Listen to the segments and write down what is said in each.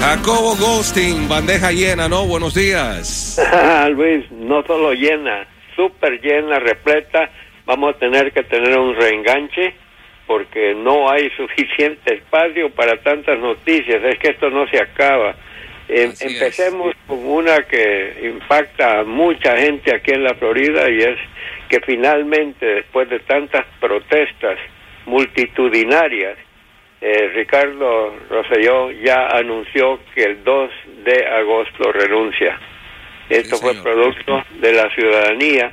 Jacobo Ghosting, bandeja llena, ¿no? Buenos días. Luis, no solo llena, súper llena, repleta. Vamos a tener que tener un reenganche porque no hay suficiente espacio para tantas noticias. Es que esto no se acaba. Em, empecemos con una que impacta a mucha gente aquí en la Florida y es que finalmente, después de tantas protestas multitudinarias, eh, Ricardo Rosselló ya anunció que el 2 de agosto renuncia. Esto fue producto de la ciudadanía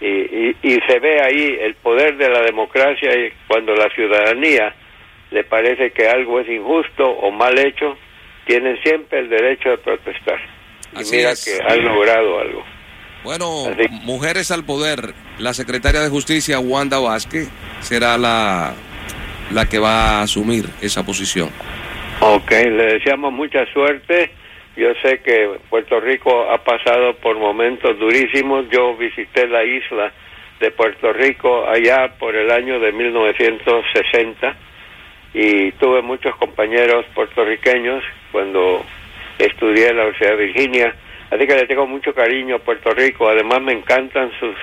y, y, se ve ahí el poder de la democracia y cuando la ciudadanía le parece que algo es injusto o mal hecho, tienen siempre el derecho de protestar. y mira que han logrado algo. Bueno, mujeres al poder, la secretaria de Justicia, Wanda Vázquez, será la la que va a asumir esa posición. Ok, le deseamos mucha suerte. Yo sé que Puerto Rico ha pasado por momentos durísimos. Yo visité la isla de Puerto Rico allá por el año de 1960 y tuve muchos compañeros puertorriqueños cuando estudié en la Universidad de Virginia. Así que le tengo mucho cariño a Puerto Rico. Además me encantan sus,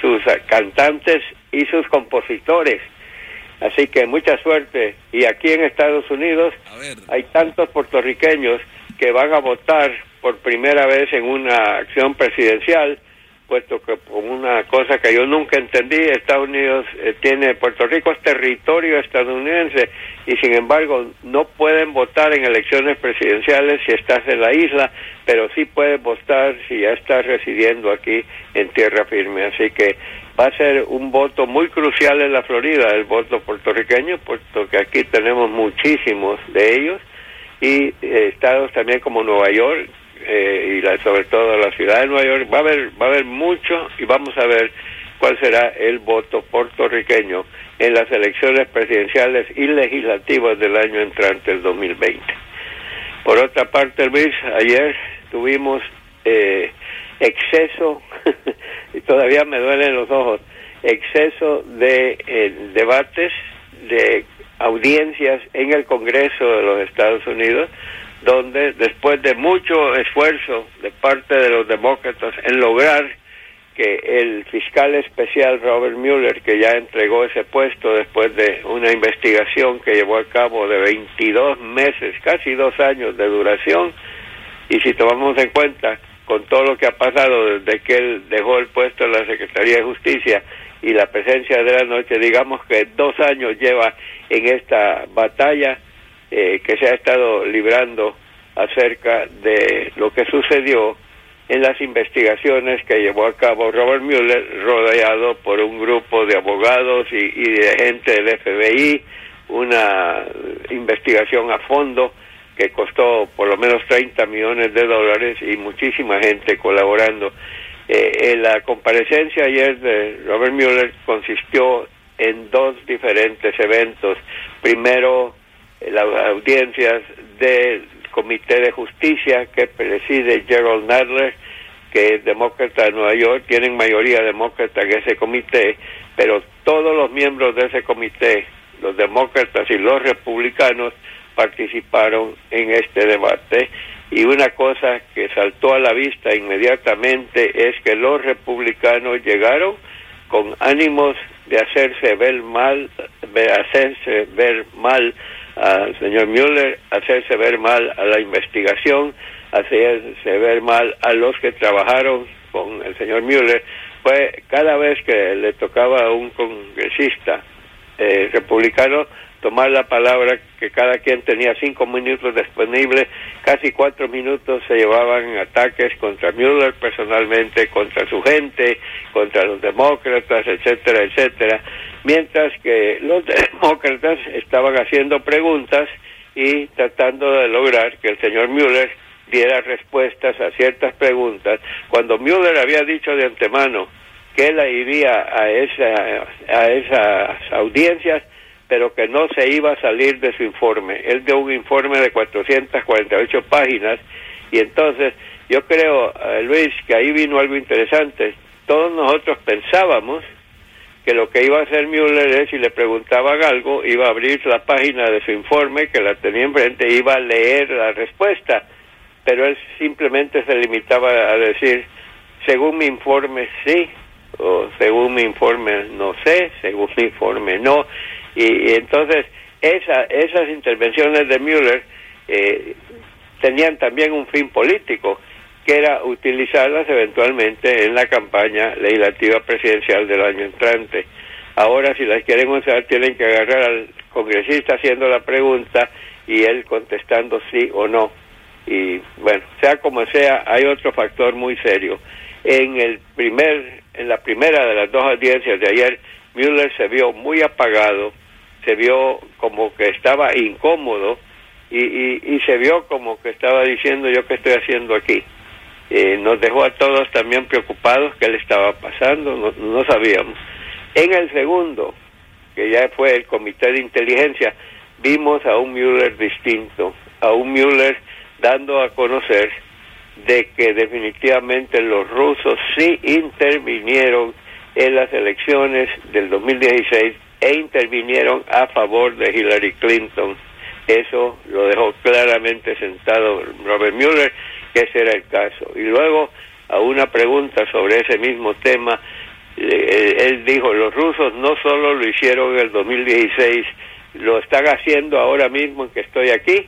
sus cantantes y sus compositores. Así que mucha suerte. Y aquí en Estados Unidos hay tantos puertorriqueños que van a votar por primera vez en una acción presidencial, puesto que por una cosa que yo nunca entendí, Estados Unidos eh, tiene, Puerto Rico es territorio estadounidense y sin embargo no pueden votar en elecciones presidenciales si estás en la isla, pero sí puedes votar si ya estás residiendo aquí en tierra firme. Así que va a ser un voto muy crucial en la Florida, el voto puertorriqueño, puesto que aquí tenemos muchísimos de ellos y eh, estados también como Nueva York eh, y la, sobre todo la ciudad de Nueva York va a haber va a haber mucho y vamos a ver cuál será el voto puertorriqueño en las elecciones presidenciales y legislativas del año entrante, el 2020. Por otra parte, Luis, ayer tuvimos eh, exceso, y todavía me duelen los ojos, exceso de eh, debates, de audiencias en el Congreso de los Estados Unidos, donde después de mucho esfuerzo de parte de los demócratas en lograr que el fiscal especial Robert Mueller, que ya entregó ese puesto después de una investigación que llevó a cabo de 22 meses, casi dos años de duración, y si tomamos en cuenta con todo lo que ha pasado desde que él dejó el puesto en la Secretaría de Justicia y la presencia de la noche, digamos que dos años lleva en esta batalla eh, que se ha estado librando acerca de lo que sucedió en las investigaciones que llevó a cabo Robert Mueller, rodeado por un grupo de abogados y, y de gente del FBI, una investigación a fondo que costó por lo menos 30 millones de dólares y muchísima gente colaborando. Eh, la comparecencia ayer de Robert Mueller consistió en dos diferentes eventos. Primero, las audiencias del Comité de Justicia que preside Gerald Nadler, que es demócrata de Nueva York, tienen mayoría demócrata en ese comité, pero todos los miembros de ese comité, los demócratas y los republicanos, participaron en este debate. Y una cosa que saltó a la vista inmediatamente es que los republicanos llegaron con ánimos de hacerse ver mal, de hacerse ver mal al señor Mueller, hacerse ver mal a la investigación, hacerse ver mal a los que trabajaron con el señor Mueller. Fue cada vez que le tocaba a un congresista eh, republicano tomar la palabra, que cada quien tenía cinco minutos disponibles, casi cuatro minutos se llevaban ataques contra Mueller personalmente, contra su gente, contra los demócratas, etcétera, etcétera, mientras que los demócratas estaban haciendo preguntas y tratando de lograr que el señor Mueller diera respuestas a ciertas preguntas, cuando Mueller había dicho de antemano que él iría a, esa, a esas audiencias, pero que no se iba a salir de su informe. Él dio un informe de 448 páginas y entonces yo creo, eh, Luis, que ahí vino algo interesante. Todos nosotros pensábamos que lo que iba a hacer Mueller es, si le preguntaban algo, iba a abrir la página de su informe, que la tenía enfrente, e iba a leer la respuesta, pero él simplemente se limitaba a decir, según mi informe sí, o según mi informe no sé, según mi informe no, y, entonces esa, esas intervenciones de Mueller eh, tenían también un fin político, que era utilizarlas eventualmente en la campaña legislativa presidencial del año entrante. Ahora, si las quieren usar, tienen que agarrar al congresista haciendo la pregunta y él contestando sí o no. Y bueno, sea como sea, hay otro factor muy serio. En el primer, en la primera de las dos audiencias de ayer, Mueller se vio muy apagado, se vio como que estaba incómodo y, y, y se vio como que estaba diciendo yo qué estoy haciendo aquí. Eh, nos dejó a todos también preocupados qué le estaba pasando, no, no sabíamos. En el segundo, que ya fue el comité de inteligencia, vimos a un Müller distinto, a un Müller dando a conocer de que definitivamente los rusos sí intervinieron en las elecciones del 2016 e intervinieron a favor de Hillary Clinton. Eso lo dejó claramente sentado Robert Mueller que ese el caso. Y luego, a una pregunta sobre ese mismo tema, él dijo, los rusos no solo lo hicieron en el 2016, lo están haciendo ahora mismo en que estoy aquí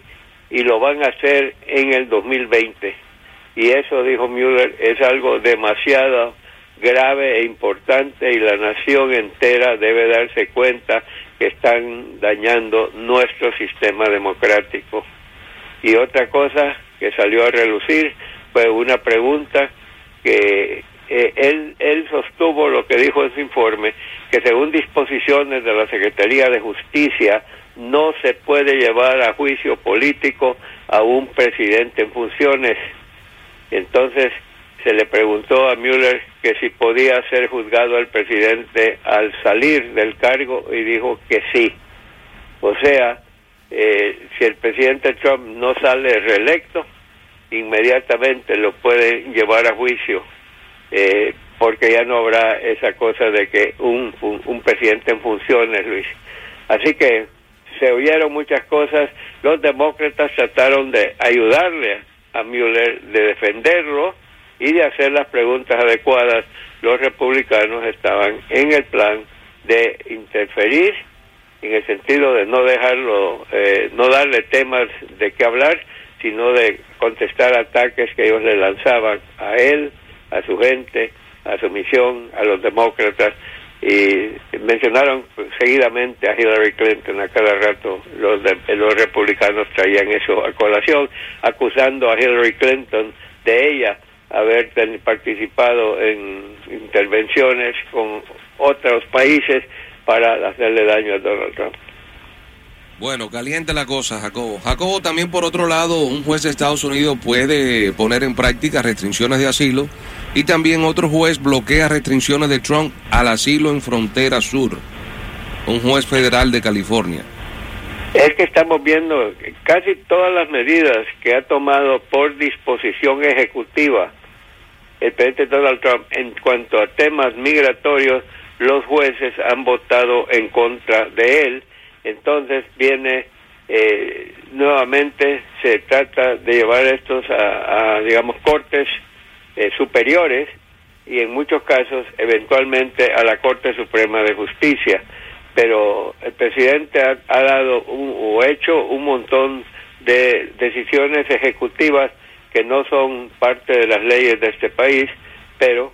y lo van a hacer en el 2020. Y eso, dijo Mueller, es algo demasiado grave e importante y la nación entera debe darse cuenta que están dañando nuestro sistema democrático. Y otra cosa que salió a relucir fue una pregunta que eh, él, él sostuvo lo que dijo en su informe, que según disposiciones de la Secretaría de Justicia no se puede llevar a juicio político a un presidente en funciones. Entonces se le preguntó a Mueller que si podía ser juzgado al presidente al salir del cargo y dijo que sí. O sea, eh, si el presidente Trump no sale reelecto, inmediatamente lo pueden llevar a juicio, eh, porque ya no habrá esa cosa de que un, un, presidente en funciones, Luis. Así que se oyeron muchas cosas, los demócratas trataron de ayudarle a Mueller, de defenderlo y de hacer las preguntas adecuadas. Los republicanos estaban en el plan de interferir en el sentido de no dejarlo, eh, no darle temas de qué hablar, sino de contestar ataques que ellos le lanzaban a él, a su gente, a su misión, a los demócratas, y mencionaron seguidamente a Hillary Clinton. A cada rato, los, los republicanos traían eso a colación, acusando a Hillary Clinton de ella haber participado en intervenciones con otros países para hacerle daño a Donald Trump. Bueno, caliente la cosa, Jacobo. Jacobo, también por otro lado, un juez de Estados Unidos puede poner en práctica restricciones de asilo y también otro juez bloquea restricciones de Trump al asilo en frontera sur. Un juez federal de California. Es que estamos viendo casi todas las medidas que ha tomado por disposición ejecutiva el presidente Donald Trump en cuanto a temas migratorios los jueces han votado en contra de él, entonces viene eh, nuevamente se trata de llevar estos a, digamos cortes eh, superiores y en muchos casos eventualmente a la Corte Suprema de Justicia. Pero el presidente ha, ha dado un, o hecho un montón de decisiones ejecutivas que no son parte de las leyes de este país pero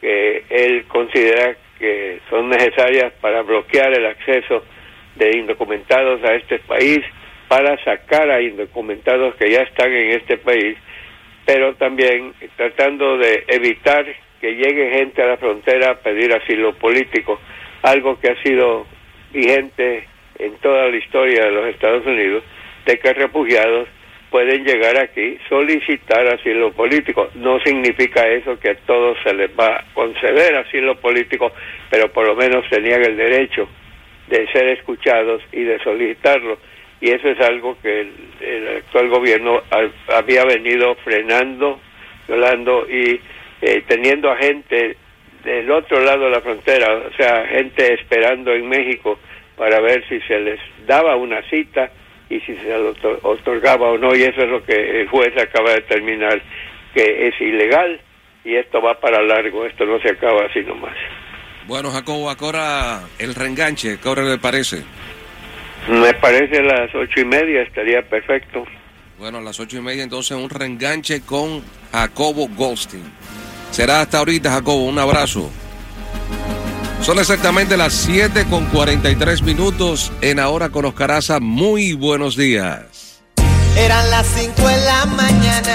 que él considera que son necesarias para bloquear el acceso de indocumentados a este país, para sacar a indocumentados que ya están en este país, pero también tratando de evitar que llegue gente a la frontera a pedir asilo político, algo que ha sido vigente en toda la historia de los Estados Unidos, de que refugiados pueden llegar aquí, solicitar asilo político. No significa eso que a todos se les va a conceder asilo político, pero por lo menos tenían el derecho de ser escuchados y de solicitarlo. Y eso es algo que el, actual gobierno había venido frenando, violando y eh, teniendo a gente del otro lado de la frontera, o sea, gente esperando en México para ver si se les daba una cita y si se lo otorgaba o no, y eso es lo que el juez acaba de determinar, que es ilegal y esto va para largo, esto no se acaba así nomás. Bueno, Jacobo, ahora el reenganche, ¿qué hora le parece? Me parece a las ocho y media, estaría perfecto. Bueno, a las ocho y media entonces un reenganche con Jacobo Goldstein. Será hasta ahorita, Jacobo, un abrazo. Son exactamente las 7 con 43 minutos en Ahora con Oscaraza. Muy buenos días. Eran las 5 de la mañana.